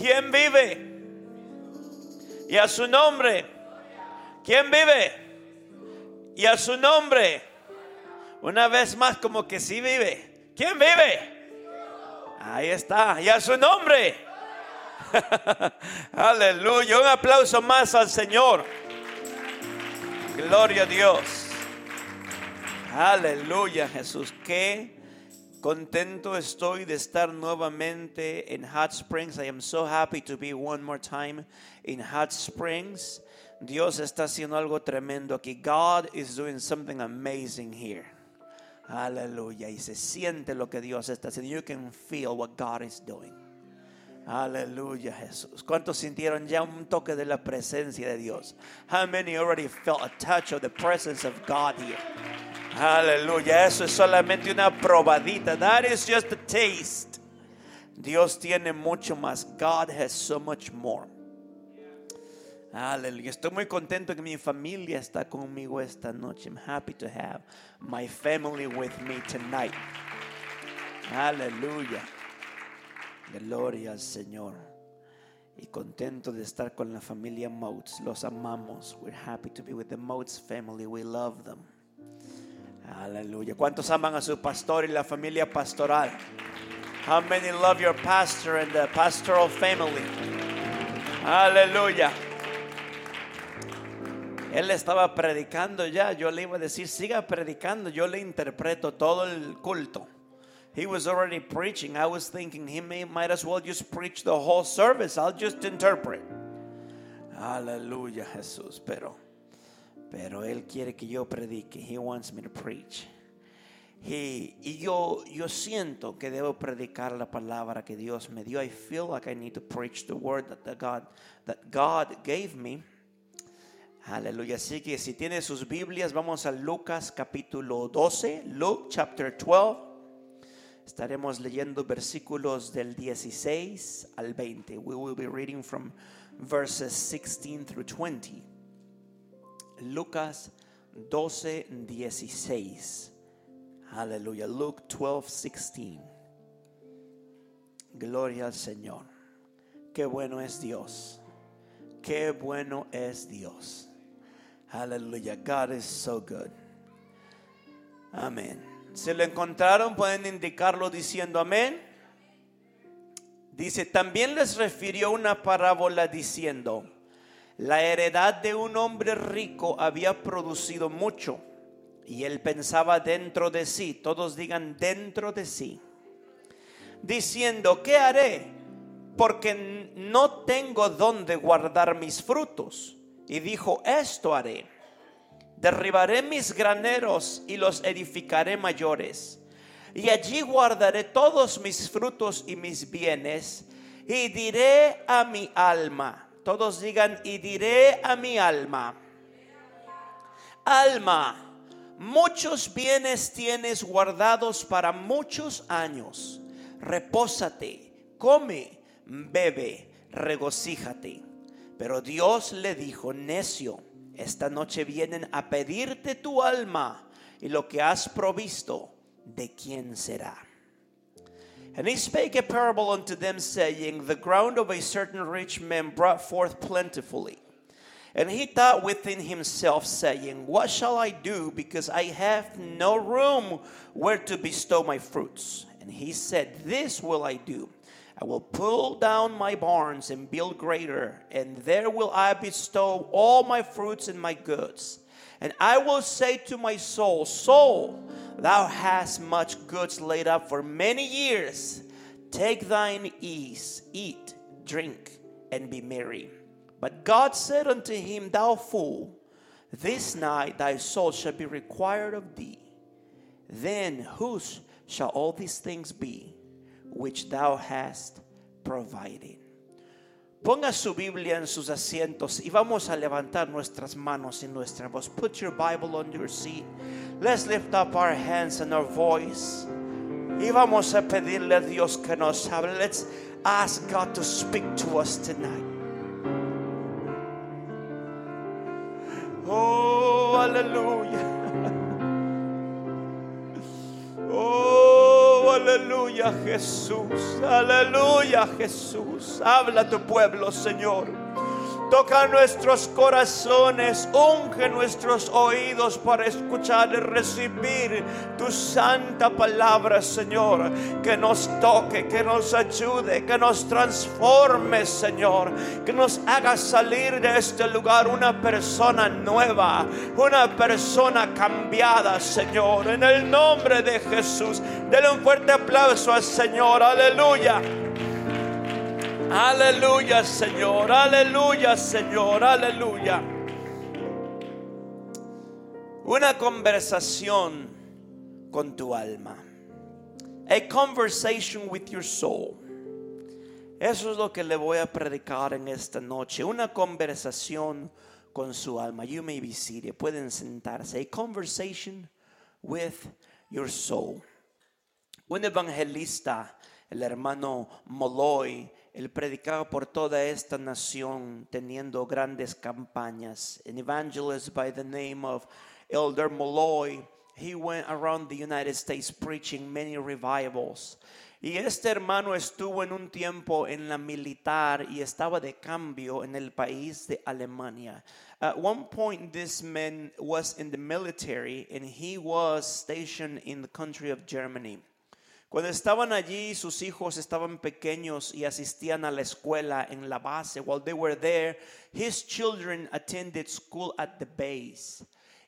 ¿Quién vive? Y a su nombre. ¿Quién vive? Y a su nombre. Una vez más como que sí vive. ¿Quién vive? Ahí está. Y a su nombre. Aleluya. Un aplauso más al Señor. Gloria a Dios. Aleluya Jesús. Qué contento estoy de estar nuevamente en Hot Springs. I am so happy to be one more time in Hot Springs. Dios está haciendo algo tremendo aquí. God is doing something amazing here. Aleluya. Y se siente lo que Dios está haciendo. You can feel what God is doing. Aleluya, Jesús. ¿Cuántos sintieron ya un toque de la presencia de Dios? How many already felt a touch of the presence of God here? Aleluya, eso es solamente una probadita. That is just a taste. Dios tiene mucho más. God has so much more. Aleluya. Estoy muy contento que mi familia está conmigo esta noche. I'm happy to have my family with me tonight. Aleluya. Gloria al Señor. Y contento de estar con la familia Moats. Los amamos. We're happy to be with the Moats family. We love them. Aleluya. ¿Cuántos aman a su pastor y la familia pastoral? How many love your pastor and the pastoral family? Aleluya. Él estaba predicando ya. Yo le iba a decir, siga predicando. Yo le interpreto todo el culto. He was already preaching. I was thinking he may, might as well just preach the whole service. I'll just interpret. Hallelujah, Jesús. Pero, pero Él quiere que yo predique. He wants me to preach. He, y yo, yo siento que debo predicar la palabra que Dios me dio. I feel like I need to preach the word that, the God, that God gave me. Aleluya. Así que si tiene sus Biblias, vamos a Lucas capítulo 12. Luke chapter 12. Estaremos leyendo versículos del 16 al 20. We will be reading from verses 16 through 20. Lucas 12, 16. Aleluya. Luke 12, 16. Gloria al Señor. Qué bueno es Dios. Qué bueno es Dios. Aleluya. God is so good. Amén. Si lo encontraron, pueden indicarlo diciendo amén. Dice, también les refirió una parábola diciendo, la heredad de un hombre rico había producido mucho y él pensaba dentro de sí, todos digan dentro de sí, diciendo, ¿qué haré? Porque no tengo donde guardar mis frutos. Y dijo, esto haré derribaré mis graneros y los edificaré mayores. Y allí guardaré todos mis frutos y mis bienes. Y diré a mi alma, todos digan, y diré a mi alma, alma, muchos bienes tienes guardados para muchos años. Repósate, come, bebe, regocíjate. Pero Dios le dijo, necio esta noche vienen a pedirte tu alma y lo que has provisto, ¿de quién será? And he spake a parable unto them, saying, The ground of a certain rich man brought forth plentifully. And he thought within himself, saying, What shall I do, because I have no room where to bestow my fruits? And he said, This will I do. I will pull down my barns and build greater, and there will I bestow all my fruits and my goods. And I will say to my soul, Soul, thou hast much goods laid up for many years. Take thine ease, eat, drink, and be merry. But God said unto him, Thou fool, this night thy soul shall be required of thee. Then whose shall all these things be? Which thou hast provided. Ponga su Biblia en sus asientos y vamos a levantar nuestras manos y nuestra voz. Put your Bible on your seat. Let's lift up our hands and our voice. Y vamos a pedirle a Dios que nos hable. Let's ask God to speak to us tonight. Oh, aleluya. Oh, aleluya. Jesús, aleluya Jesús. Habla tu pueblo, Señor. Toca nuestros corazones, unge nuestros oídos para escuchar y recibir tu santa palabra, Señor. Que nos toque, que nos ayude, que nos transforme, Señor. Que nos haga salir de este lugar una persona nueva, una persona cambiada, Señor. En el nombre de Jesús, denle un fuerte aplauso al Señor. Aleluya. Aleluya, Señor. Aleluya, Señor. Aleluya. Una conversación con tu alma. A conversation with your soul. Eso es lo que le voy a predicar en esta noche. Una conversación con su alma. You may be seated. Pueden sentarse. A conversation with your soul. Un evangelista, el hermano Molloy, él predicaba por toda esta nación teniendo grandes campañas. An evangelist by the name of Elder Molloy, he went around the United States preaching many revivals. Y este hermano estuvo en un tiempo en la militar y estaba de cambio en el país de Alemania. At one point, this man was in the military and he was stationed in the country of Germany. Cuando estaban allí, sus hijos estaban pequeños y asistían a la escuela en la base. While they were there, his children attended school at the base.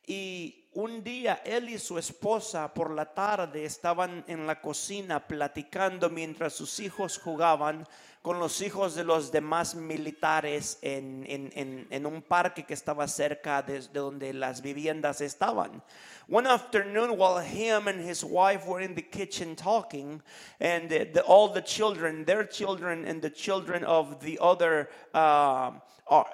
Y un día él y su esposa por la tarde estaban en la cocina platicando mientras sus hijos jugaban con los hijos de los demás militares en, en, en, un parque que estaba cerca de, de donde las viviendas estaban. One afternoon, while him and his wife were in the kitchen talking, and the, the, all the children, their children, and the children of the other uh,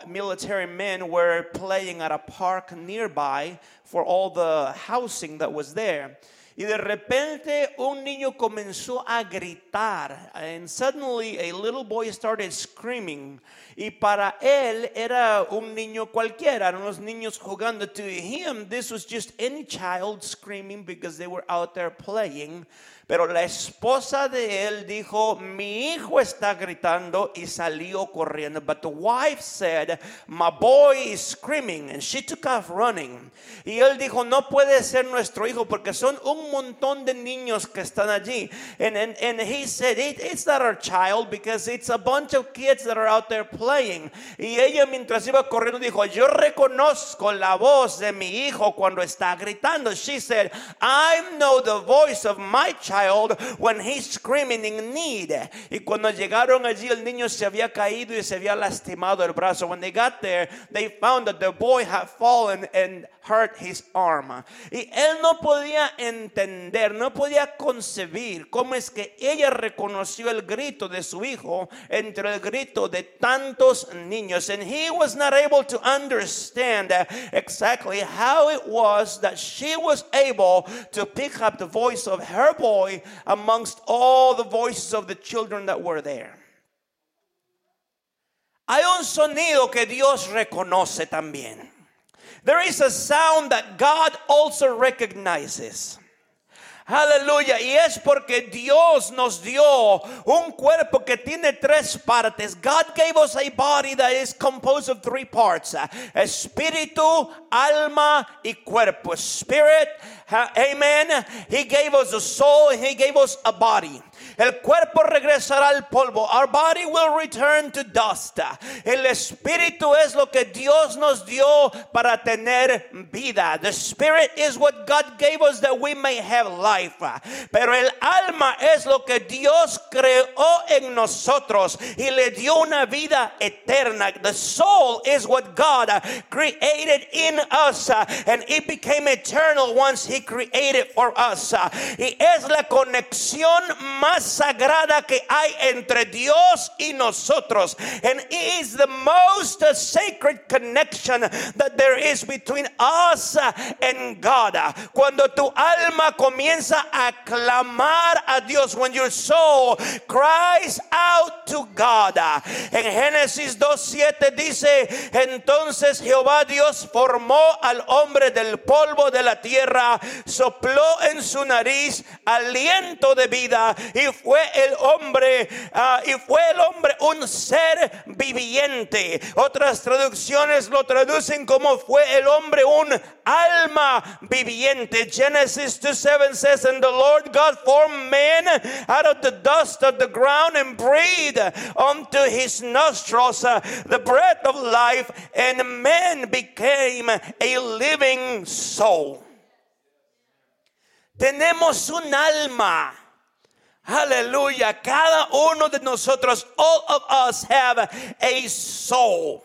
military men were playing at a park nearby for all the housing that was there. Y de repente un niño comenzó a gritar. And suddenly a little boy started screaming. Y para él era un niño cualquiera, unos niños jugando. To him, this was just any child screaming because they were out there playing. Pero la esposa de él dijo, mi hijo está gritando y salió corriendo. But the wife said, my boy is screaming and she took off running. Y él dijo, no puede ser nuestro hijo porque son un montón de niños que están allí. And, and, and he said, It, it's not our child because it's a bunch of kids that are out there playing. Y ella mientras iba corriendo dijo, yo reconozco la voz de mi hijo cuando está gritando. She said, I know the voice of my child when he's screaming in need. Y cuando llegaron allí el niño se había caído y se había lastimado el brazo. When they got there, they found that the boy had fallen and hurt his arm. Y él no podía entender, no podía concebir cómo es que ella reconoció el grito de su hijo entre el grito de tantos niños. And he was not able to understand exactly how it was that she was able to pick up the voice of her boy amongst all the voices of the children that were there. Hay un sonido que Dios reconoce también. There is a sound that God also recognizes. Aleluya. Y es porque Dios nos dio un cuerpo que tiene tres partes. God gave us a body that is composed of three parts. Uh, espíritu, alma y cuerpo. Spirit, amen. He gave us a soul he gave us a body. El cuerpo regresará al polvo. Our body will return to dust. El espíritu es lo que Dios nos dio para tener vida. The spirit is what God gave us that we may have life. Pero el alma es lo que Dios creó en nosotros y le dio una vida eterna. The soul is what God created in us and it became eternal once he created for us. Y es la conexión más sagrada que hay entre Dios y nosotros. And it is the most sacred connection that there is between us and God. Cuando tu alma comienza a clamar a Dios, when your soul cries out to God. En Génesis 2:7 dice, entonces Jehová Dios formó al hombre del polvo de la tierra sopló en su nariz aliento de vida y fue el hombre, ah, y fue el hombre un ser viviente. Otras traducciones lo traducen como fue el hombre un alma viviente. Genesis 2 7 says, And the Lord God formed man out of the dust of the ground and breathed unto his nostrils uh, the breath of life, and man became a living soul. Tenemos un alma. Aleluya. Cada uno de nosotros, all of us have a soul.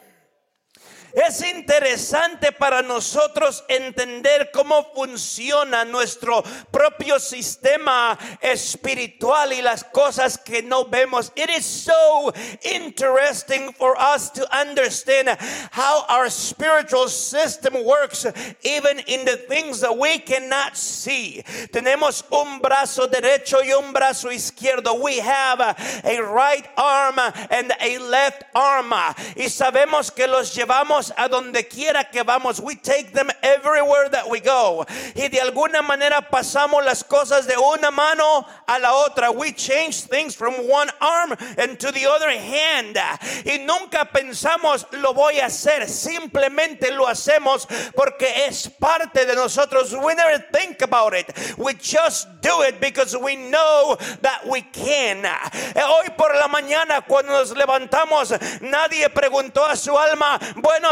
Es interesante para nosotros entender cómo funciona nuestro propio sistema espiritual y las cosas que no vemos. It is so interesting for us to understand how our spiritual system works even in the things that we cannot see. Tenemos un brazo derecho y un brazo izquierdo. We have a right arm and a left arm. Y sabemos que los llevamos a donde quiera que vamos. We take them everywhere that we go. Y de alguna manera pasamos las cosas de una mano a la otra. We change things from one arm and to the other hand. Y nunca pensamos lo voy a hacer. Simplemente lo hacemos porque es parte de nosotros. We never think about it. We just do it because we know that we can. Hoy por la mañana cuando nos levantamos, nadie preguntó a su alma,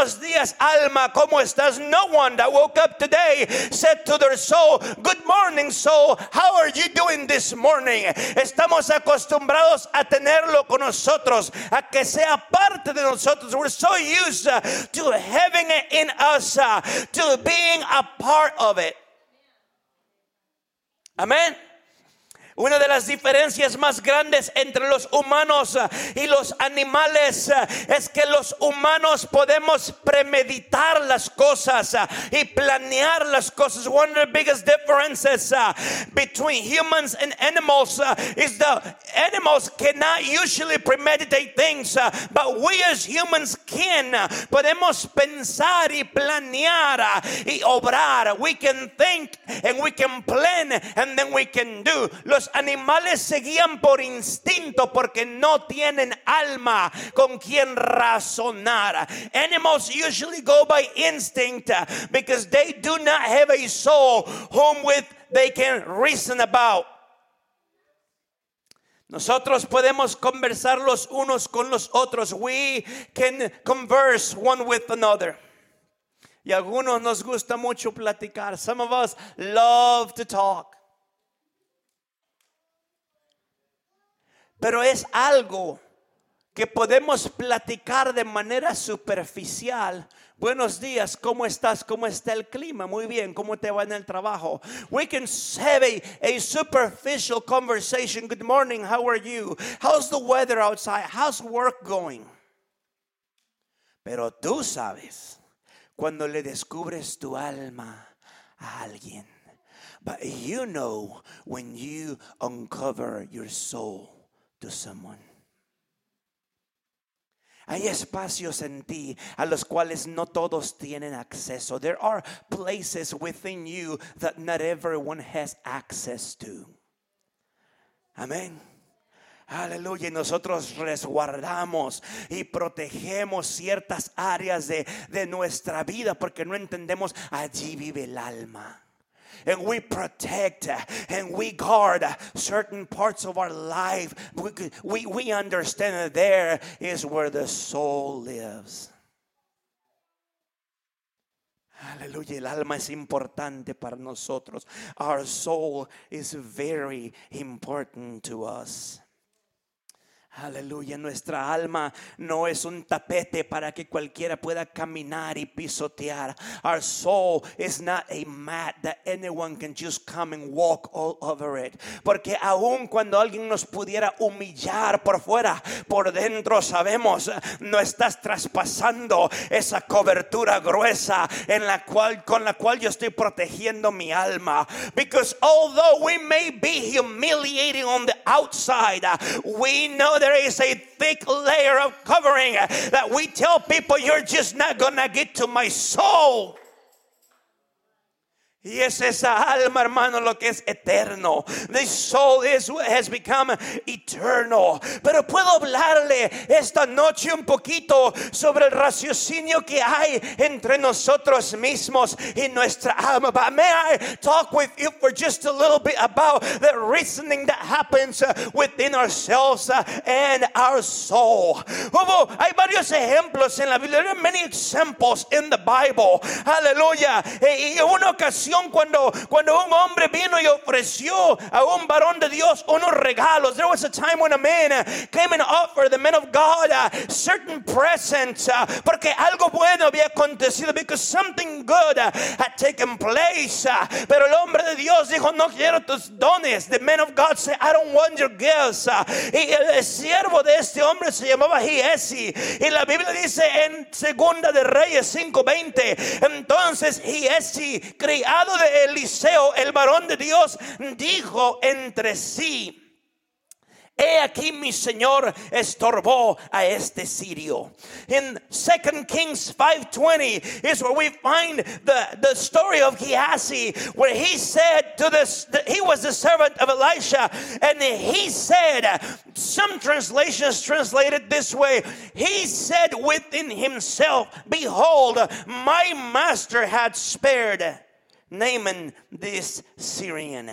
buenos días alma, ¿cómo estás? No one that woke up today said to their soul, Good morning, soul. How are you doing this morning? Estamos acostumbrados a tenerlo con nosotros, a que sea parte de nosotros. We're so used uh, to having it in us, uh, to being a part of it. Amen. Una de las diferencias más grandes entre los humanos eh, y los animales eh, es que los humanos podemos premeditar las cosas eh, y planear las cosas. One of the biggest differences between humans and animals is the animals cannot usually premeditate things, but we as humans can. Podemos pensar y planear y obrar. We can think and we can plan and then we can do. Animales se guían por instinto porque no tienen alma con quien razonar. Animals usually go by instinct uh, because they do not have a soul whom with they can reason about. Nosotros podemos conversar los unos con los otros. We can converse one with another. Y algunos nos gusta mucho platicar. Some of us love to talk. Pero es algo que podemos platicar de manera superficial. Buenos días, ¿cómo estás? ¿Cómo está el clima? Muy bien, ¿cómo te va en el trabajo? We can have a, a superficial conversation. Good morning, how are you? How's the weather outside? How's work going? Pero tú sabes cuando le descubres tu alma a alguien. But you know when you uncover your soul someone. Hay espacios en ti a los cuales no todos tienen acceso. There are places within you that not everyone has access to. Amén. Aleluya. Y nosotros resguardamos y protegemos ciertas áreas de, de nuestra vida porque no entendemos allí vive el alma and we protect and we guard certain parts of our life, we, we, we understand that there is where the soul lives. Aleluya, el alma es importante para nosotros. Our soul is very important to us. Aleluya, nuestra alma no es un tapete para que cualquiera pueda caminar y pisotear. Our soul is not a mat that anyone can just come and walk all over it. Porque aun cuando alguien nos pudiera humillar por fuera, por dentro sabemos no estás traspasando esa cobertura gruesa en la cual con la cual yo estoy protegiendo mi alma. Because although we may be humiliating on the outside, we know there is a thick layer of covering that we tell people you're just not gonna get to my soul. Y es esa alma, hermano, lo que es eterno. The soul is, has become eternal. Pero puedo hablarle esta noche un poquito sobre el raciocinio que hay entre nosotros mismos y nuestra alma. But may I talk with you for just a little bit about the reasoning that happens uh, within ourselves uh, and our soul. Hubo, hay varios ejemplos en la Biblia. There are many examples in the Bible. Aleluya. Y una ocasión cuando, cuando un hombre vino y ofreció a un varón de Dios unos regalos. There was a time when a man uh, came and offered the men of God uh, certain presents uh, porque algo bueno había acontecido because something good had taken place. pero el hombre de Dios dijo, no quiero tus dones. The men of God said, I don't want your gifts. y el siervo de este hombre se llamaba Giesi. Y la Biblia dice en Segunda de Reyes 5:20, entonces Giesi, criado de Eliseo, el varón de Dios, dijo entre sí. He aquí mi Señor estorbó a este sirio. In 2 Kings 5:20 is where we find the, the story of Gehazi, where he said to this, he was the servant of Elisha, and he said, some translations translated this way He said within himself, Behold, my master had spared Naaman this Syrian.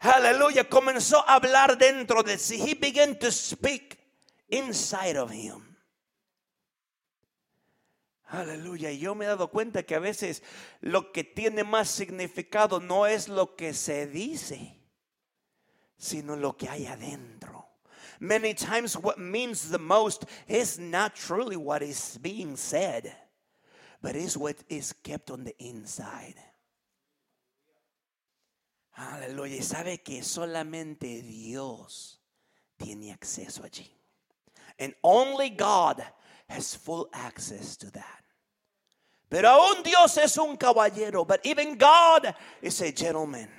Aleluya. Comenzó a hablar dentro de sí. He began to speak inside of him. Aleluya. Yo me he dado cuenta que a veces lo que tiene más significado no es lo que se dice, sino lo que hay adentro. Many times, what means the most is not truly what is being said, but is what is kept on the inside. Aleluya. Sabe que solamente Dios tiene acceso allí. And only God has full access to that. Pero aún Dios es un caballero, but even God is a gentleman.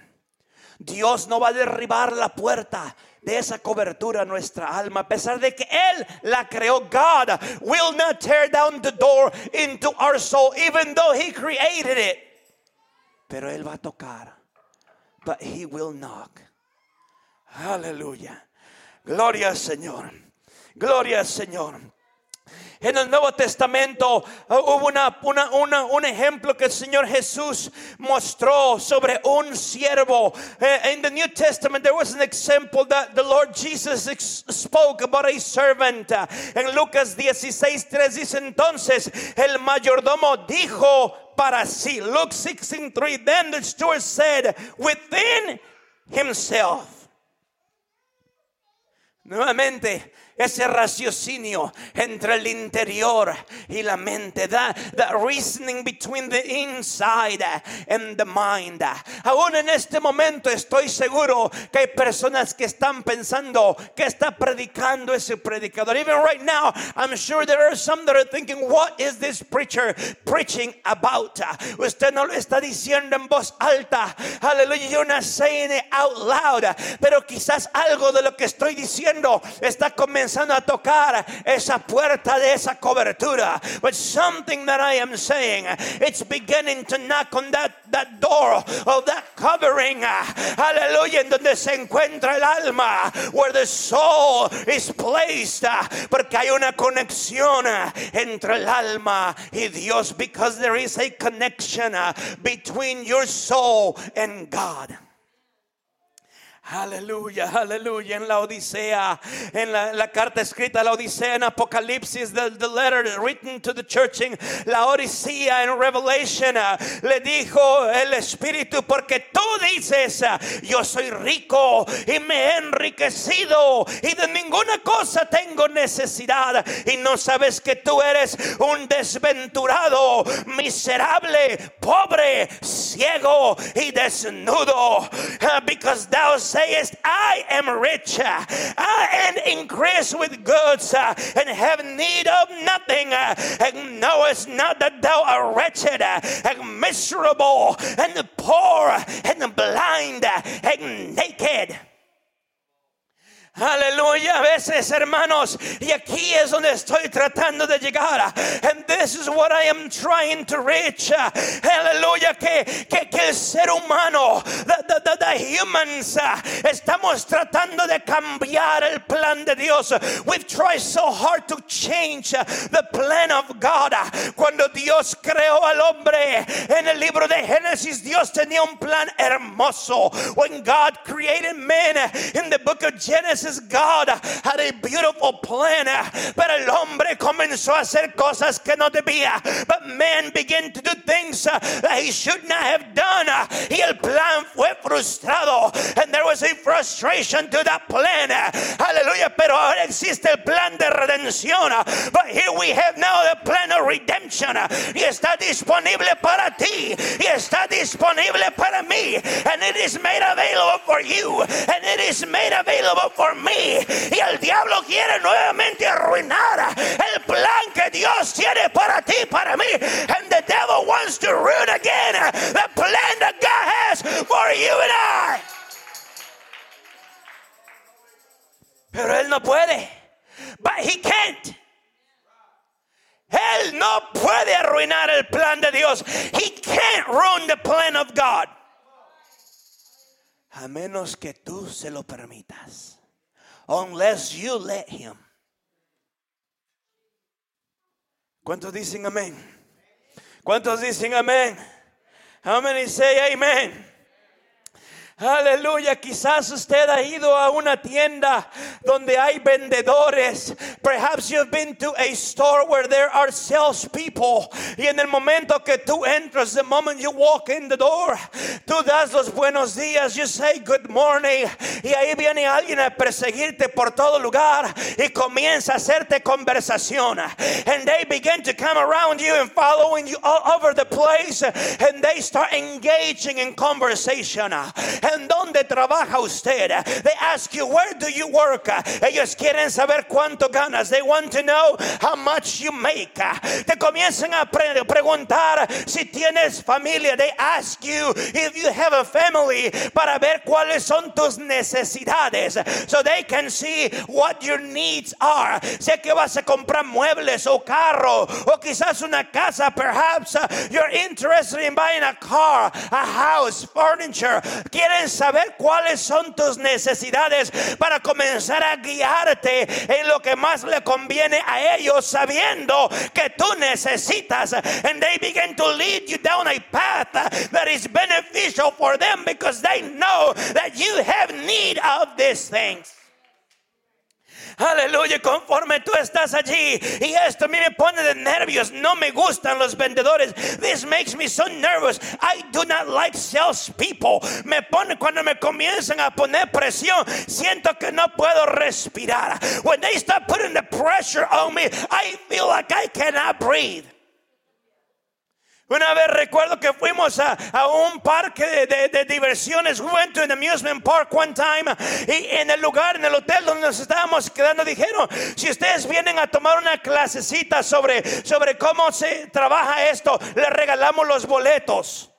Dios no va a derribar la puerta de esa cobertura a nuestra alma, a pesar de que Él la creó. God will not tear down the door into our soul, even though He created it. Pero Él va a tocar but he will knock. Aleluya. Gloria Señor. Gloria Señor. En el Nuevo Testamento uh, hubo una, una, una, un ejemplo que el Señor Jesús mostró sobre un siervo. Uh, in the New Testament, there was an example that the Lord Jesus spoke about a servant. En Lucas 16, 3 dice entonces, el mayordomo dijo para sí. Luke 16, 3. Then the steward said within himself. Nuevamente, ese raciocinio entre el interior y la mente. That, that reasoning between the inside and the mind. Aún en este momento estoy seguro que hay personas que están pensando que está predicando ese predicador. Even right now, I'm sure there are some that are thinking, what is this preacher preaching about? Usted no lo está diciendo en voz alta. Aleluya, you're not saying it out loud. Pero quizás algo de lo que estoy diciendo está comenzando comenzando a tocar esa puerta de esa cobertura. But something that I am saying, it's beginning to knock on that, that door of that covering. Aleluya, en donde se encuentra el alma, where the soul is placed. Porque hay una conexión entre el alma y Dios, because there is a connection between your soul and God. Aleluya, aleluya. En la Odisea, en la, carta escrita, la Odisea en Apocalipsis, the, the letter written to the church in la Odisea en Revelation, uh, le dijo el Espíritu, porque tú dices, uh, yo soy rico y me he enriquecido y de ninguna cosa tengo necesidad y no sabes que tú eres un desventurado, miserable, pobre, ciego y desnudo. Uh, because thou sayest, I am rich, I am increased with goods, uh, and have need of nothing, and knowest not that thou art wretched, and miserable, and poor, and blind, and naked. Aleluya, a veces hermanos, y aquí es donde estoy tratando de llegar. And this is what I am trying to reach. Aleluya, que, que, que el ser humano, the, the, the, the humans, estamos tratando de cambiar el plan de Dios. We've tried so hard to change the plan of God. Cuando Dios creó al hombre en el libro de Génesis, Dios tenía un plan hermoso. When God created man in the book of Genesis, God had a beautiful plan, pero el hombre comenzó a hacer cosas que no debía. But man began to do things that he should not have done. Y el plan fue frustrado. And there was a frustration to that plan. Aleluya, pero ahora existe el plan de redención. But here we have now the plan of redemption. Y está disponible para ti. Y está disponible para mí. And it is made available for you. And it is made available for mí. Y el diablo quiere nuevamente arruinar el plan que Dios tiene para ti, para mí. And the devil wants to ruin again the plan that God has for you and I. Pero él no puede. But he can't. Él no puede arruinar el plan de Dios. He can't ruin the plan of God. A menos que tú se lo permitas unless you let him. ¿Cuántos dicen amén? ¿Cuántos dicen amén? How many say amen? Aleluya, quizás usted ha ido a una tienda donde hay vendedores. Perhaps you've been to a store where there are salespeople. Y en el momento que tú entras, the moment you walk in the door, tú das los buenos días, you say good morning. Y ahí viene alguien a perseguirte por todo lugar y comienza a hacerte conversación. And they begin to come around you and following you all over the place. And they start engaging in conversation. ¿En dónde trabaja usted? They ask you, where do you work? Ellos quieren saber cuánto ganas. They want to know how much you make. Te comienzan a pre preguntar si tienes familia. They ask you if you have a family para ver cuáles son tus necesidades. So they can see what your needs are. Sé que vas a comprar muebles o carro o quizás una casa. Perhaps uh, you're interested in buying a car, a house, furniture. Saber cuáles son tus necesidades para comenzar a guiarte en lo que más le conviene a ellos, sabiendo que tú necesitas. And they begin to lead you down a path that is beneficial for them because they know that you have need of these things. Aleluya, conforme tú estás allí. Y esto a mí me pone de nervios. No me gustan los vendedores. This makes me so nervous. I do not like salespeople. Me pone cuando me comienzan a poner presión. Siento que no puedo respirar. When they start putting the pressure on me, I feel like I cannot breathe. Una vez recuerdo que fuimos a, a un parque de, de, de, diversiones. We went to an amusement park one time. Y en el lugar, en el hotel donde nos estábamos quedando, dijeron: Si ustedes vienen a tomar una clasecita sobre, sobre cómo se trabaja esto, les regalamos los boletos.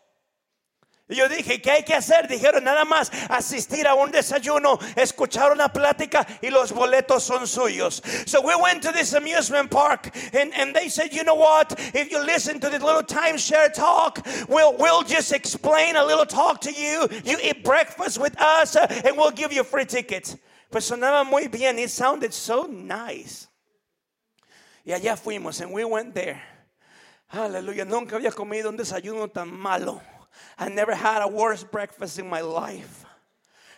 Yo dije, ¿qué hay que hacer? Dijeron nada más asistir a un desayuno, escuchar una plática y los boletos son suyos. So we went to this amusement park and, and they said, you know what? If you listen to this little timeshare talk, we'll, we'll just explain a little talk to you. You eat breakfast with us uh, and we'll give you free tickets. Pues sonaba muy bien. It sounded so nice. Y allá fuimos and we went there. Aleluya. Nunca había comido un desayuno tan malo. I never had a worse breakfast in my life.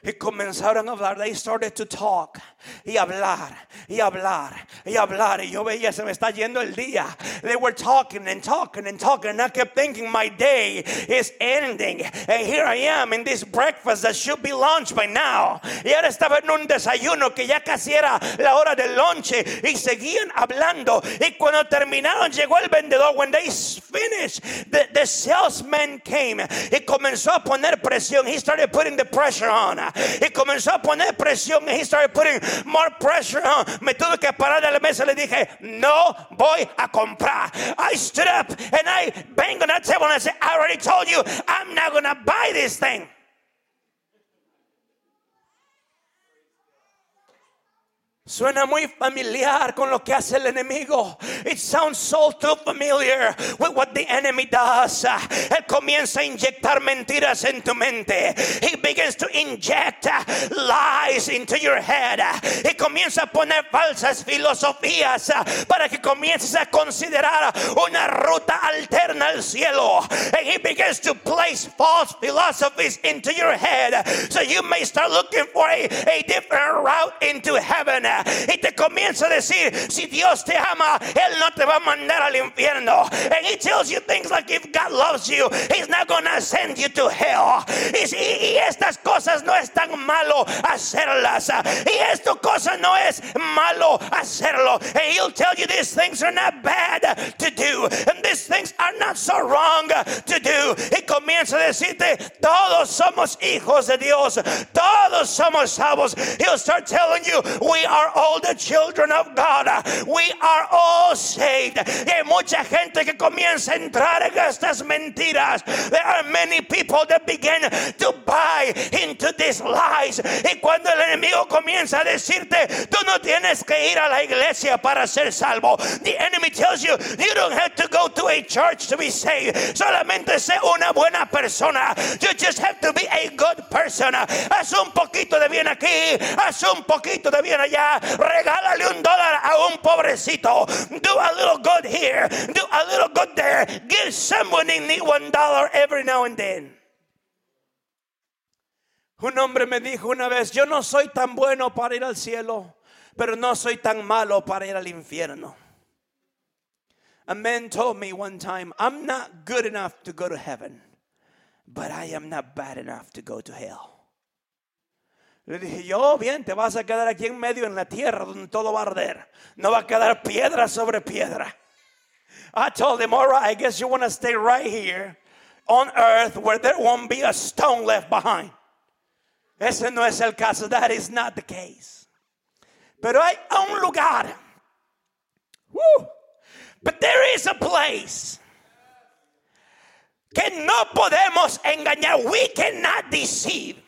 Y comenzaron a hablar. They started to talk. Y hablar, y hablar, y hablar. Y yo veía, se me está yendo el día. They were talking and talking and talking. And I kept thinking, my day is ending. And here I am in this breakfast that should be lunch by now. Y ahora estaba en un desayuno que ya casi era la hora del lonche. Y seguían hablando. Y cuando terminaron, llegó el vendedor. When they finished, the, the salesman came. Y comenzó a poner presión. He started putting the pressure on. Y comenzó a poner presión. And he started putting more pressure on. Me tuve que parar de la mesa. Le dije, no voy a comprar. I stood up and I banged on that table and I said, I already told you, I'm not going to buy this thing. Suena muy familiar con lo que hace el enemigo. It sounds so too familiar with what the enemy does. Él comienza a inyectar mentiras en tu mente. He begins to inject lies into your head. Y comienza a poner falsas filosofías para que comiences a considerar una ruta alterna al cielo. And he begins to place false philosophies into your head so you may start looking for a, a different route into heaven. Y te comienza a decir, si Dios te ama, Él no te va a mandar al infierno. And he tells you things like if God loves you, He's not gonna send you to hell. Y, y, y estas cosas no es tan malo hacerlas. Y esto cosa no es malo hacerlo. And he'll tell you these things are not bad to do. And these things are not so wrong to do. Y comienza a decirte, todos somos hijos de Dios. Todos somos salvos. He'll start telling you, we are all the children of God. We are all saved. Y hay mucha gente que comienza a entrar en estas mentiras. There are many people that begin to buy into these lies. Y cuando el enemigo comienza a decirte, tú no tienes que ir a la iglesia para ser salvo. The enemy tells you, you don't have to go to a church to be saved. Solamente sé una buena persona. You just have to be a good person. Haz un poquito de bien aquí, haz un poquito de bien allá. Regálale un dólar a un pobrecito. Do a little good here, do a little good there. Give someone in need one dollar every now and then. Un hombre me dijo una vez, yo no soy tan bueno para ir al cielo, pero no soy tan malo para ir al infierno. A man told me one time, I'm not good enough to go to heaven, but I am not bad enough to go to hell. Le dije, yo, bien, te vas a quedar aquí en medio en la tierra donde todo va a arder. No va a quedar piedra sobre piedra. I told him, all right, I guess you want to stay right here on earth where there won't be a stone left behind. Ese no es el caso. That is not the case. Pero hay un lugar. Woo, but there is a place que no podemos engañar. We cannot deceive.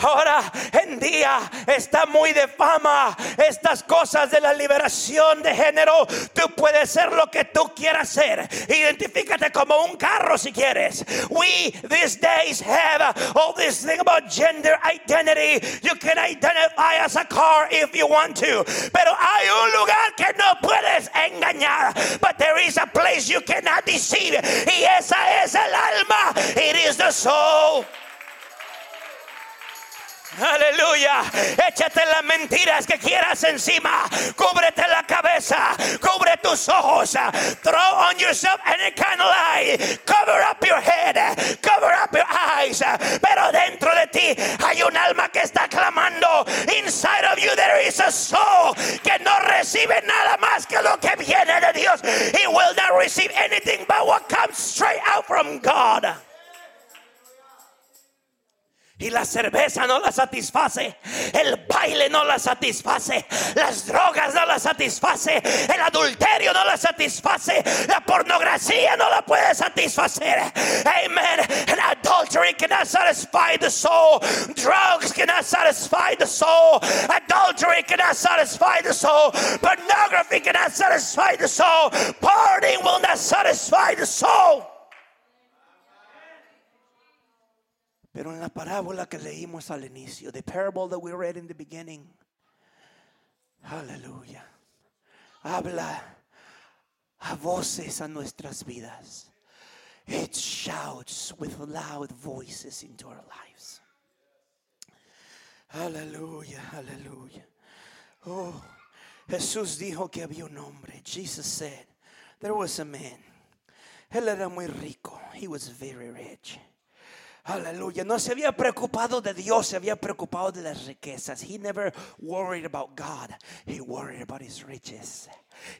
Ahora en día está muy de fama estas cosas de la liberación de género. Tú puedes ser lo que tú quieras ser. Identifícate como un carro si quieres. We these days have all this thing about gender identity. You can identify as a car if you want to. Pero hay un lugar que no puedes engañar. But there is a place you cannot deceive. Y esa es el alma. It is the soul. Aleluya. Échate las mentiras que quieras encima. Cúbrete la cabeza. Cubre tus ojos. Throw on yourself any kind of lie. Cover up your head. Cover up your eyes. Pero dentro de ti hay un alma que está clamando. Inside of you there is a soul que no recibe nada más que lo que viene de Dios. He will not receive anything but what comes straight out from God. Y la cerveza no la satisface. El baile no la satisface. Las drogas no la satisface. El adulterio no la satisface. La pornografía no la puede satisfacer. Amen. And adultery cannot satisfy the soul. Drugs cannot satisfy the soul. Adultery cannot satisfy the soul. Pornography cannot satisfy the soul. Partying will not satisfy the soul. Pero en la parábola que leímos al inicio, the parable that we read in the beginning, aleluya, habla a voces a nuestras vidas. It shouts with loud voices into our lives. Aleluya, aleluya. Oh, Jesús dijo que había un hombre. Jesus said, there was a man. Él era muy rico. He was very rich. Aleluya. No se había preocupado de Dios, se había preocupado de las riquezas. He never worried about God. He worried about his riches.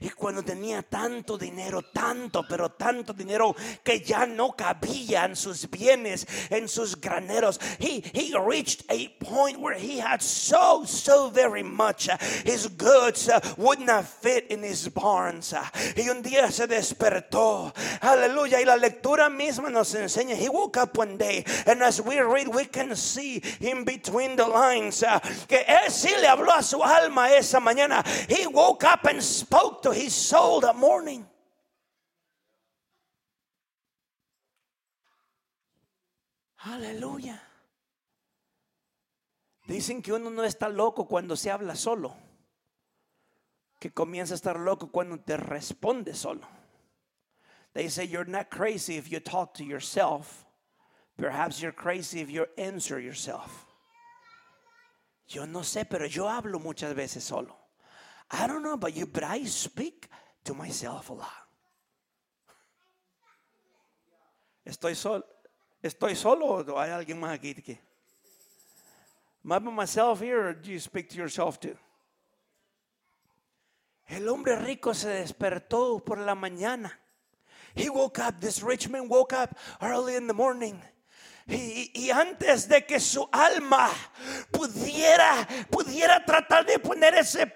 Y cuando tenía tanto dinero, tanto, pero tanto dinero que ya no cabía en sus bienes, en sus graneros, he, he reached a point where he had so, so very much. Uh, his goods uh, would not fit in his barns. Uh, y un día se despertó. Aleluya. Y la lectura misma nos enseña. He woke up one day, and as we read, we can see in between the lines que él sí le habló a su alma esa mañana. He woke up and spoke to his soul that morning. Aleluya. Dicen que uno no está loco cuando se habla solo, que comienza a estar loco cuando te responde solo. They say you're not crazy if you talk to yourself. Perhaps you're crazy if you answer yourself. Yo no sé, pero yo hablo muchas veces solo. I don't know about you, but I speak to myself a lot. Estoy solo. Estoy solo o hay alguien más aquí que Am I myself here or do you speak to yourself too? El hombre rico se despertó por la mañana. He woke up, this rich man woke up early in the morning. Y, y, antes de que su alma pudiera, pudiera tratar de poner ese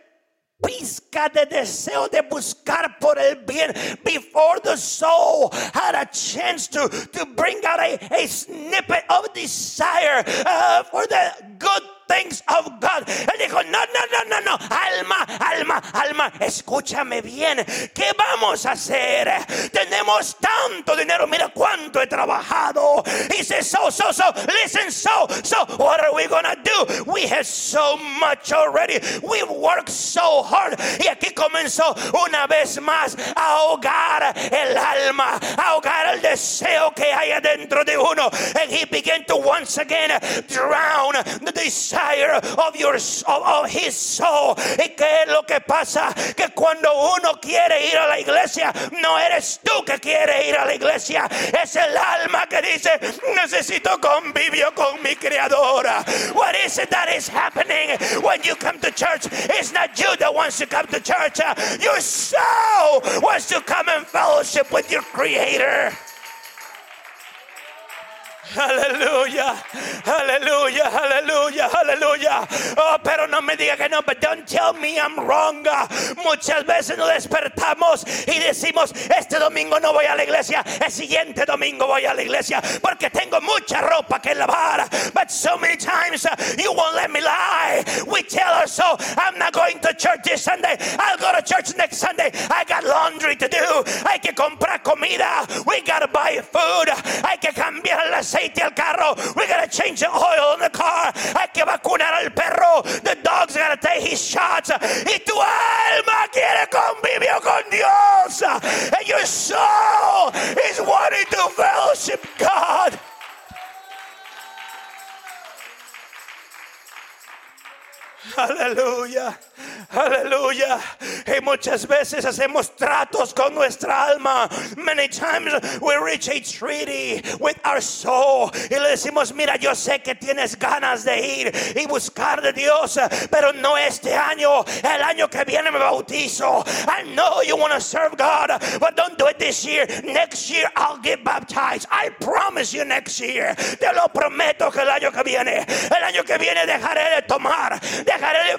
pizca de deseo de buscar por el bien before the soul had a chance to, to bring out a, a snippet of desire uh, for the good things of God. Él dijo, no, no, no, no, no, alma, alma, alma, escúchame bien, ¿qué vamos a hacer? Tenemos tanto dinero, mira cuánto he trabajado. He says, so, so, so, listen, so, so, what are we gonna do? We have so much already. We've worked so hard. Y aquí comenzó una vez más a ahogar el alma, a ahogar el deseo que hay adentro de uno. And he began to once again drown the desire of, your, of, his soul. ¿Y qué es lo que pasa? Que cuando uno quiere ir a la iglesia, no eres tú que quiere ir a la iglesia, es el alma que dice, necesito convivio con mi creadora. What is it that is happening when you come to church? It's not you that wants to come to church. Your soul wants to come and fellowship with your creator. Aleluya, aleluya, aleluya, aleluya. Oh, pero no me diga que no, but don't tell me I'm wrong. Muchas veces nos despertamos y decimos, este domingo no voy a la iglesia, el siguiente domingo voy a la iglesia porque tengo mucha ropa que lavar. But so many times uh, you won't let me lie. We tell her so, I'm not going to church this Sunday. I'll go to church next Sunday. I got laundry to do. Hay que comprar comida. We gotta buy food. Hay que cambiar el aceite aceite al carro. We gotta change the oil in the car. Hay que vacunar al perro. The dog's gotta take his shots. Y tu alma quiere convivio con Dios. And your soul is wanting to fellowship God. Aleluya. Aleluya. Y muchas veces hacemos tratos con nuestra alma. Many times we reach a treaty with our soul. Y le decimos, mira, yo sé que tienes ganas de ir y buscar de Dios, pero no este año. El año que viene me bautizo. I know you want to serve God, but don't do it this year. Next year I'll get baptized. I promise you next year. Te lo prometo que el año que viene, el año que viene dejaré de tomar,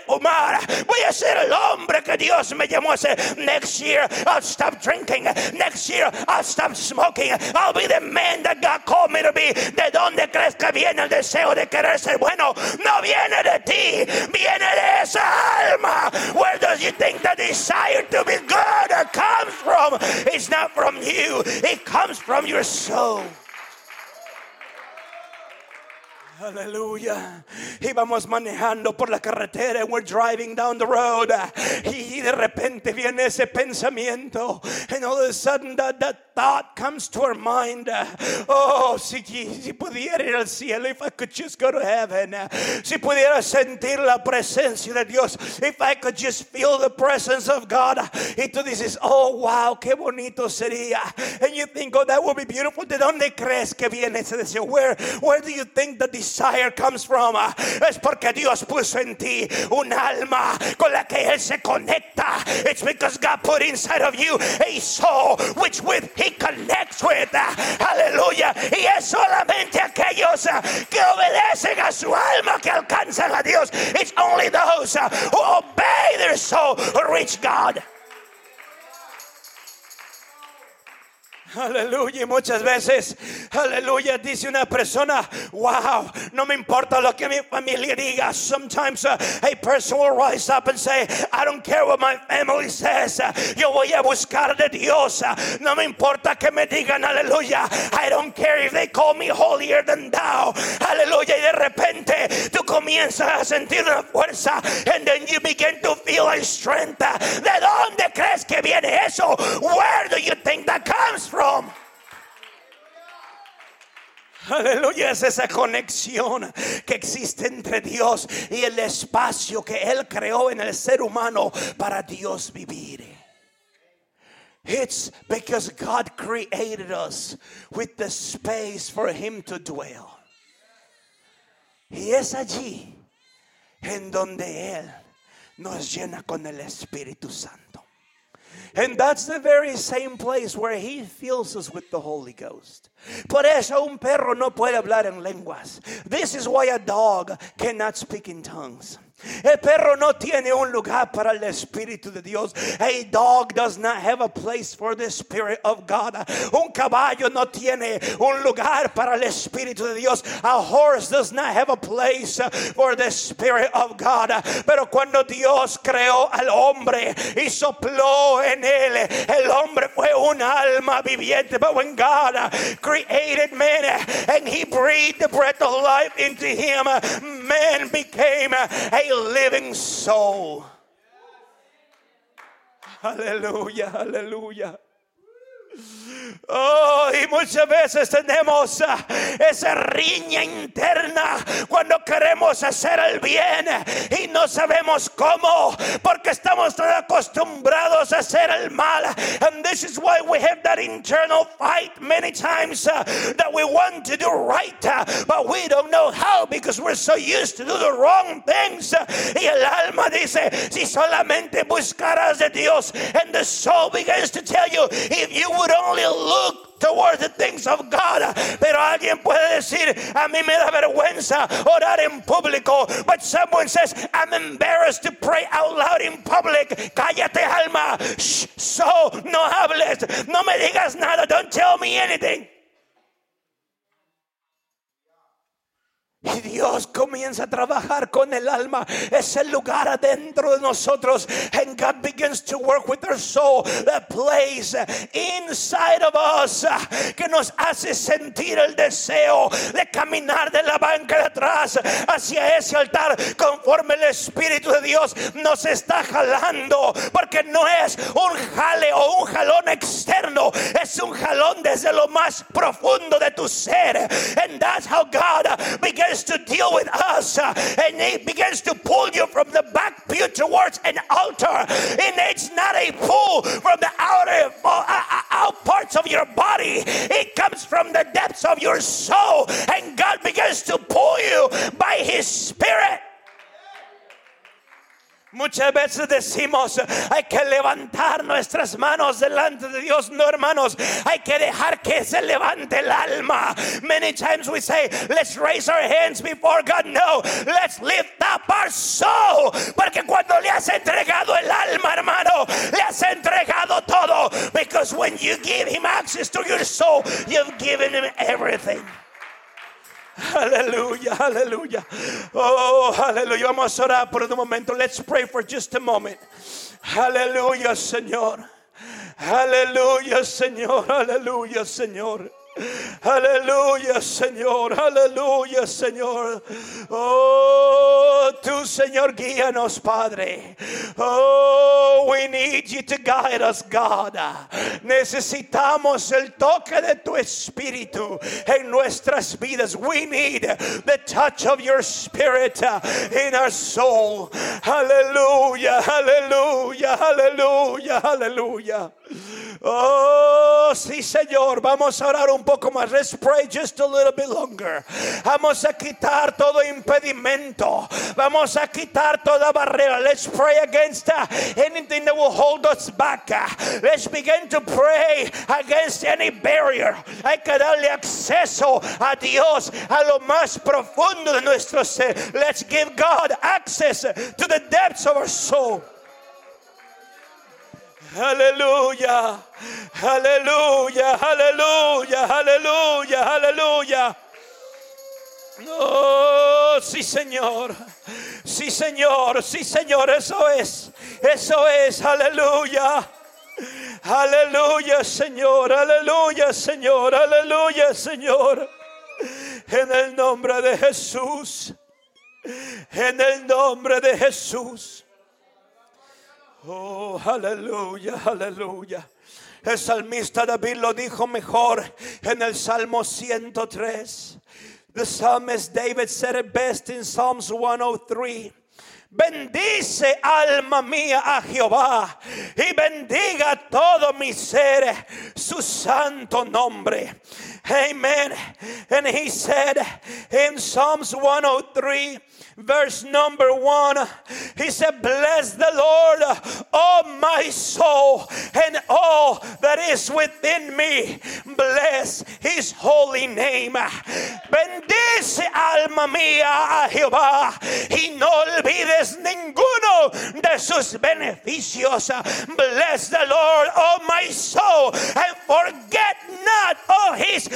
fumar. Voy a ser el hombre que Dios me llamó a ser. Next year, I'll stop drinking. Next year, I'll stop smoking. I'll be the man that God called me to be. ¿De dónde crees que viene el deseo de querer ser bueno? No viene de ti, viene de esa alma. Where does you think the desire to be good comes from? It's not from you, it comes from your soul. Aleluya. Íbamos manejando por la carretera and we're driving down the road. Y de repente viene ese pensamiento. And all of a sudden that, that thought comes to our mind. Oh, si, si pudiera ir al cielo, if I could just go to heaven. Si pudiera sentir la presencia de Dios. If I could just feel the presence of God. Y tú dices, oh, wow, qué bonito sería. And you think, oh, that would be beautiful. ¿De dónde crees que viene ese deseo? Where, where do you think that the desire comes from. uh, Es porque Dios puso en ti un alma con la que Él se conecta. It's because God put inside of you a soul which with He connects with. Aleluya. Y es solamente aquellos uh, que obedecen a su alma que alcanzan a Dios. It's only those uh, who obey their soul who reach God. Aleluya, y muchas veces, aleluya, dice una persona, wow, no me importa lo que mi familia diga. Sometimes uh, a person will rise up and say, I don't care what my family says, uh, yo voy a buscar de Dios. uh, no me importa que me digan, aleluya, I don't care if they call me holier than thou. Aleluya, y de repente tú comienzas a sentir una fuerza, and then you begin to feel a strength. ¿De dónde crees que viene eso? Where do you think that comes from? Aleluya, es esa conexión que existe entre Dios y el espacio que Él creó en el ser humano para Dios vivir. It's because God created us with the space for Him to dwell. Y es allí en donde Él nos llena con el Espíritu Santo. And that's the very same place where he fills us with the Holy Ghost. Por eso un perro no puede hablar en lenguas. This is why a dog cannot speak in tongues. El perro no tiene un lugar para el Espíritu de Dios. A dog does not have a place for the Spirit of God. Un caballo no tiene un lugar para el Espíritu de Dios. A horse does not have a place for the Spirit of God. Pero cuando Dios creó al hombre y sopló en él, el hombre fue un alma viviente. But when God created man and he breathed the breath of life into him, man became a living soul. Hallelujah, hallelujah. Oh, y muchas veces tenemos ah, esa riña interna cuando queremos hacer el bien y no sabemos cómo porque estamos tan acostumbrados a hacer el mal. And this is why we have that internal fight many times uh, that we want to do right, uh, but we don't know how because we're so used to do the wrong things. Y el alma dice, si solamente buscaras de Dios, and the soul begins to tell you, if you would only look towards the things of God. Pero alguien puede decir, a mí me da vergüenza orar en público. But someone says, I'm embarrassed to pray out loud in public. Cállate, alma. Shh, so, no hables. No me digas nada. Don't tell me anything. Y Dios comienza a trabajar con el alma. Es el lugar adentro de nosotros. And God begins to work with our soul. The place inside of us que nos hace sentir el deseo de caminar de la banca de atrás hacia ese altar conforme el Espíritu de Dios nos está jalando. Porque no es un jale o un jalón externo. Es un jalón desde lo más profundo de tu ser. And that's how God begins to deal with us uh, and he begins to pull you from the back pew towards an altar. And it's not a pull from the outer uh, uh, out parts of your body. It comes from the depths of your soul. And God begins to pull you by his spirit Muchas veces decimos, hay que levantar nuestras manos delante de Dios. No, hermanos, hay que dejar que se levante el alma. Many times we say, let's raise our hands before God. No, let's lift up our soul. Porque cuando le has entregado el alma, hermano, le has entregado todo. Because when you give Him access to your soul, you've given Him everything. Aleluya, hallelujah. Oh, oh, oh aleluya. Vamos a orar por un momento. Let's pray for just a moment. Hallelujah, Señor. Hallelujah, Señor. Hallelujah, Señor. Aleluya, Señor. Aleluya, Señor. Oh, tú, Señor, guíanos, Padre. Oh, we need you to guide us, God. Necesitamos el toque de tu espíritu en nuestras vidas. We need the touch of your spirit in our soul. Aleluya, aleluya, aleluya, aleluya. Oh, sí, Señor. Vamos a orar un poco más. Let's pray just a little bit longer. Vamos a quitar todo impedimento. Vamos a quitar toda barrera. Let's pray against anything that will hold us back. Let's begin to pray against any barrier. Hay que darle acceso a Dios a lo más profundo de nuestro ser. Let's give God access to the depths of our soul. Aleluya, aleluya, aleluya, aleluya, aleluya. Oh, sí, Señor. Sí, Señor. Sí, Señor. Eso es. Eso es. Aleluya. Aleluya, Señor. Aleluya, Señor. Aleluya, Señor. En el nombre de Jesús. En el nombre de Jesús. Oh, aleluya, aleluya. El salmista David lo dijo mejor en el Salmo 103. The psalmist David said it best in Psalms 103. Bendice alma mía a Jehová y bendiga todo mi ser su santo nombre. Amen. And he said in Psalms 103, verse number one, he said, Bless the Lord, oh my soul, and all that is within me. Bless his holy name. Bendice alma mía a Jehová y no olvides ninguno de sus beneficios. Bless the Lord, oh my soul, and forget not all his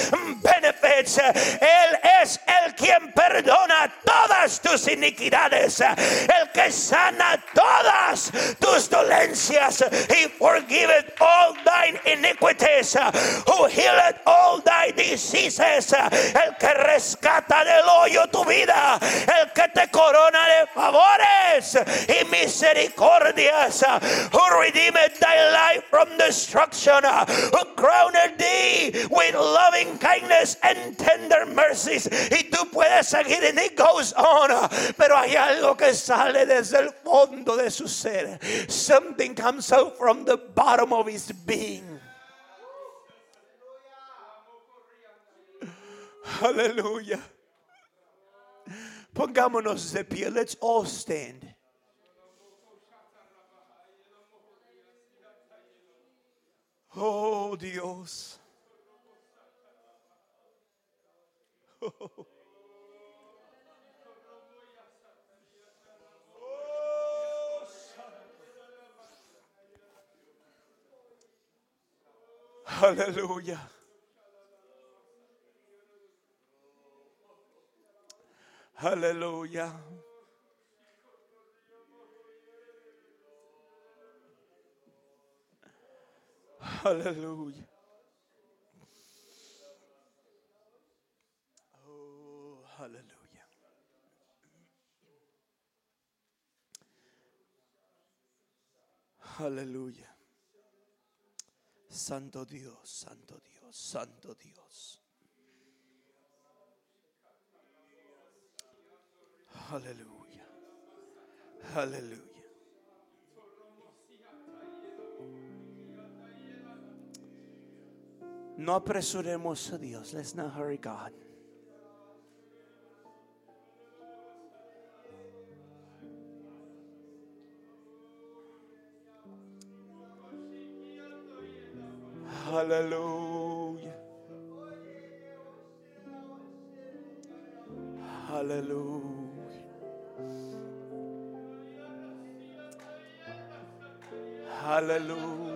benefits. Él es el quien perdona todas tus iniquidades, el que sana todas tus dolencias. He forgiveth all thine iniquities, who healeth all thy diseases, el que rescata del hoyo tu vida, el que te corona de favores y misericordias, who redeemed thy life from destruction, who crowned thee with loving kindness and tender mercies. Y tú puedes seguir and it goes on. Pero hay algo que sale desde el fondo de su ser. Something comes out from the bottom of his being. Aleluya. Pongámonos de pie. Let's all stand. Oh Dios. Aleluya. Aleluya. Aleluya. Aleluya. Aleluya. Santo Dios, Santo Dios, Santo Dios. Aleluya. Aleluya. No apresuremos a Dios. Let's not hurry God. Hallelujah. Hallelujah. Hallelujah.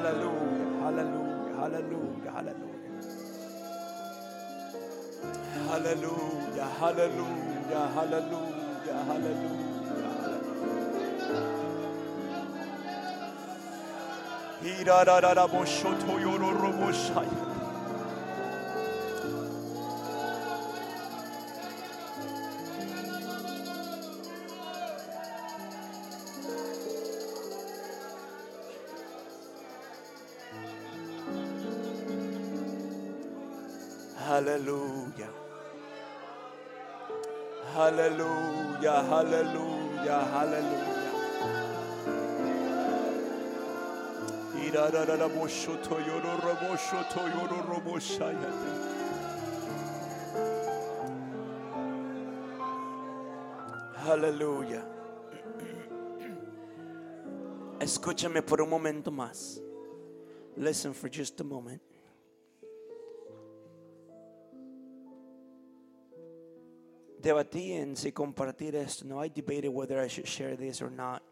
Hallelujah, hallelujah, hallelujah, hallelujah. Hallelujah, hallelujah, hallelujah, hallelujah. Hira da da da bo shoto yoro robo shaya. Aleluya. Escúchame por un momento más. Listen for just a moment. Debatí en si compartir esto. No, I debated whether I should share this or not.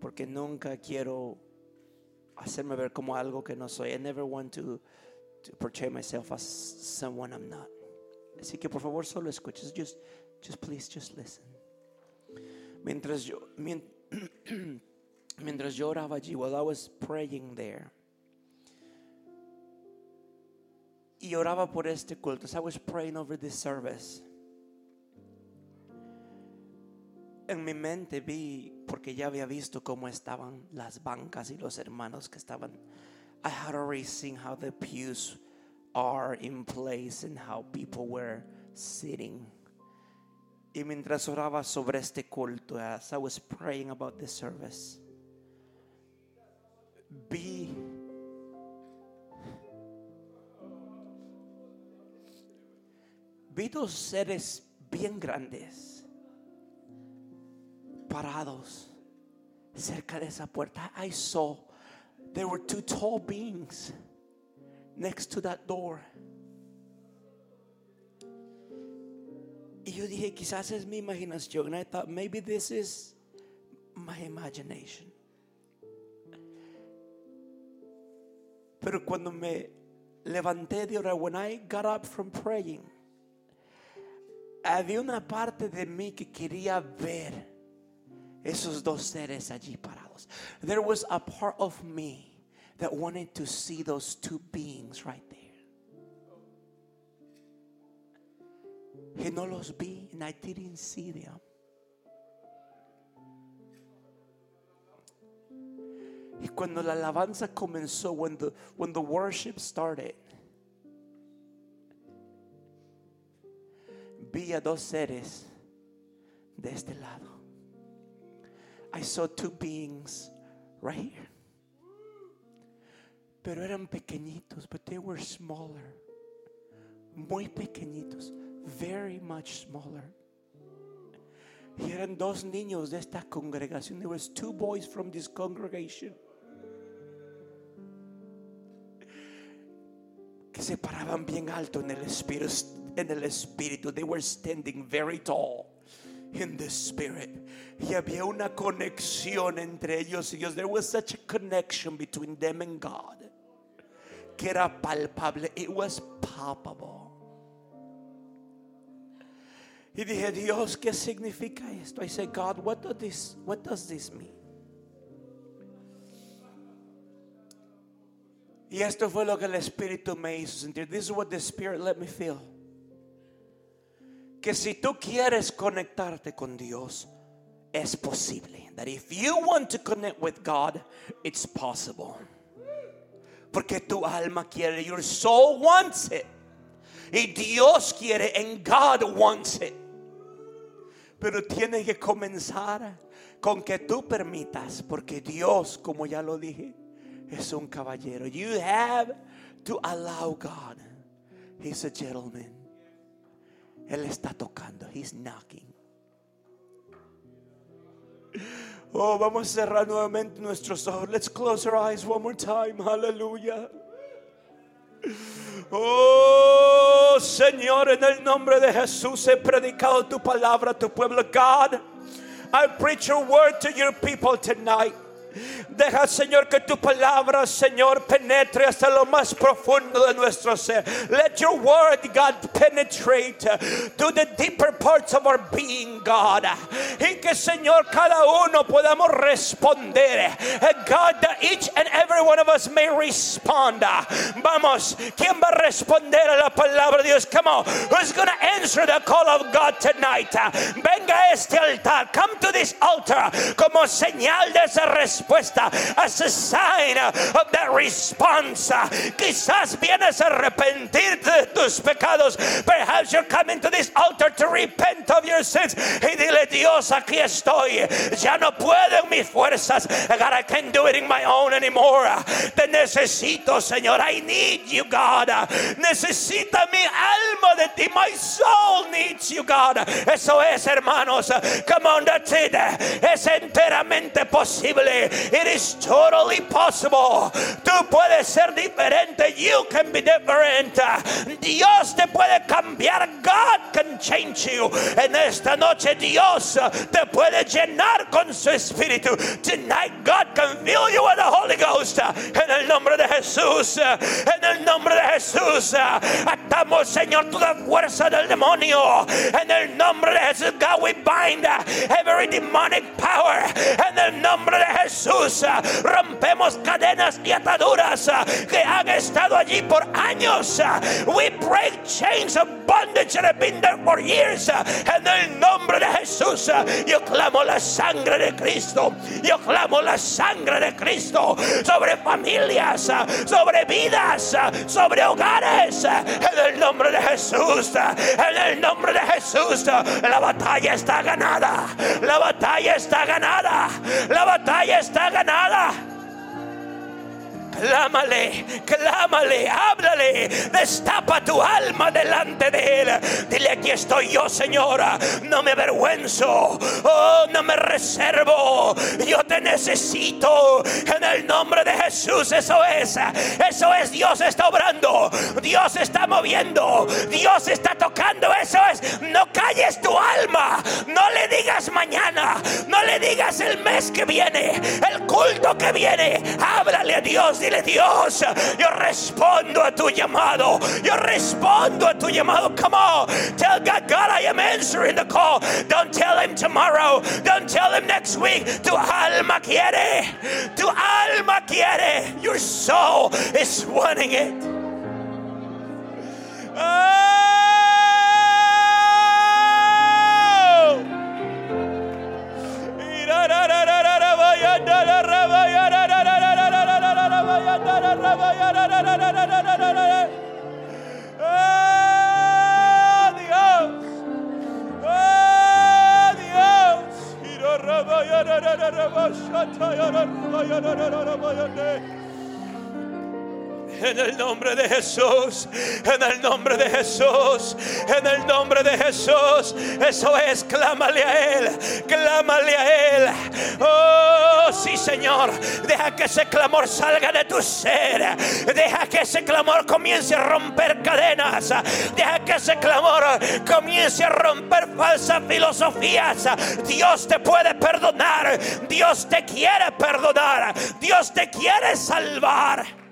Porque nunca quiero hacerme ver como algo que no soy. I never want to, to portray myself as someone I'm not. Así que por favor solo escuches. Just, just please, just listen. Mientras yo, mientras yo oraba allí, while I was praying there, y oraba por este culto, as I was praying over this service, en mi mente vi, porque ya había visto cómo estaban las bancas y los hermanos que estaban. I had already seen how the pews are in place and how people were sitting. Y mientras oraba sobre este culto, as I was praying about this service, vi vi dos seres bien grandes parados cerca de esa puerta. I saw there were two tall beings next to that door. Y yo dije, quizás es mi imaginación. I thought, maybe this is my imagination. Pero cuando me levanté de orar, when I got up from praying, había una parte de mí que quería ver esos dos seres allí parados. There was a part of me that wanted to see those two beings right there. Y no los vi, and I didn't see them. Y cuando la alabanza comenzó, when the, when the worship started, vi a dos seres de este lado. I saw two beings right here. Pero eran pequeñitos, but they were smaller. Muy pequeñitos, very much smaller. Y eran dos niños de esta congregación. There was two boys from this congregation. que se paraban bien alto en el espíritu, en el espíritu. They were standing very tall in the spirit. Y había una conexión entre ellos y Dios. There was such a connection between them and God. Que era palpable. It was palpable. Y dije, Dios, ¿qué significa esto? I said, God, what does this, what does this mean? Y esto fue lo que el Espíritu me hizo sentir. This is what the Spirit let me feel. Que si tú quieres conectarte con Dios, es posible. That if you want to connect with God, it's possible. Porque tu alma quiere, your soul wants it. Y Dios quiere, and God wants it. Pero tiene que comenzar con que tú permitas, porque Dios, como ya lo dije, es un caballero. You have to allow God. He's a gentleman. Él está tocando. He's knocking. Oh, vamos a cerrar nuevamente nuestros ojos. Let's close our eyes one more time. Hallelujah. Oh Señor, en el nombre de Jesús he predicado tu palabra a tu pueblo. God, I preach your word to your people tonight. Deja, Señor, que tu palabra, Señor, penetre hasta lo más profundo de nuestro ser. Let your word, God, penetrate to the deeper parts of our being, God. Y que, Señor, cada uno podamos responder. God, that each and every one of us may respond. Vamos, ¿quién va a responder a la palabra de Dios? Come on, who's going to answer the call of God tonight? Venga a este altar. Come to this altar como señal de esa respuesta. As a sign of that response. Quizás vienes a arrepentir de tus pecados. Perhaps you're coming to this altar to repent of your sins. Y dile, Dios, aquí estoy. Ya no puedo en mis fuerzas. God, I can't do it in my own anymore. Te necesito, Señor. I need you, God. Necesita mi alma de ti. My soul needs you, God. Eso es, hermanos. Come on, that's it. Es enteramente posible. It is totally possible. Tú puedes ser diferente. You can be different. Dios te puede cambiar. God can change you. En esta noche Dios te puede llenar con su espíritu. Tonight God can fill you with the Holy Ghost. En el nombre de Jesús. En el nombre de Jesús. Atamos, Señor, toda fuerza del demonio. En el nombre de Jesús. God, we bind every demonic power. En el nombre de Jesús. Rompemos cadenas y ataduras que han estado allí por años. We break chains of bondage that have been there for years. En el nombre de Jesús. Yo clamo la sangre de Cristo. Yo clamo la sangre de Cristo sobre familias, sobre vidas, sobre hogares. En el nombre de Jesús. En el nombre de Jesús. La batalla está ganada. La batalla está ganada. La batalla está ganada. Clámale, clámale, háblale, destapa tu alma delante de Él. Dile, aquí estoy yo, Señora. No me avergüenzo, oh, no me reservo. Yo te necesito en el nombre de Jesús. Eso es, eso es. Dios está obrando, Dios está moviendo, Dios está tocando. Eso es. No calles tu alma, no le digas mañana, no le digas el mes que viene, el culto que viene. Háblale a Dios, dile Dios, yo respondo a tu llamado. Yo respondo a tu llamado. Come on. Tell God, God, I am answering the call. Don't tell him tomorrow. Don't tell him next week. Tu alma quiere. Tu alma quiere. Your soul is wanting it. Oh! Hallelujah. En el nombre de Jesús, en el nombre de Jesús, en el nombre de Jesús. Eso es, clámale a Él, clámale a Él. Oh, sí, Señor. Deja que ese clamor salga de tu ser. Deja que ese clamor comience a romper cadenas. Deja que ese clamor comience a romper falsas filosofías. Dios te puede perdonar. Dios te quiere perdonar. Dios te quiere salvar.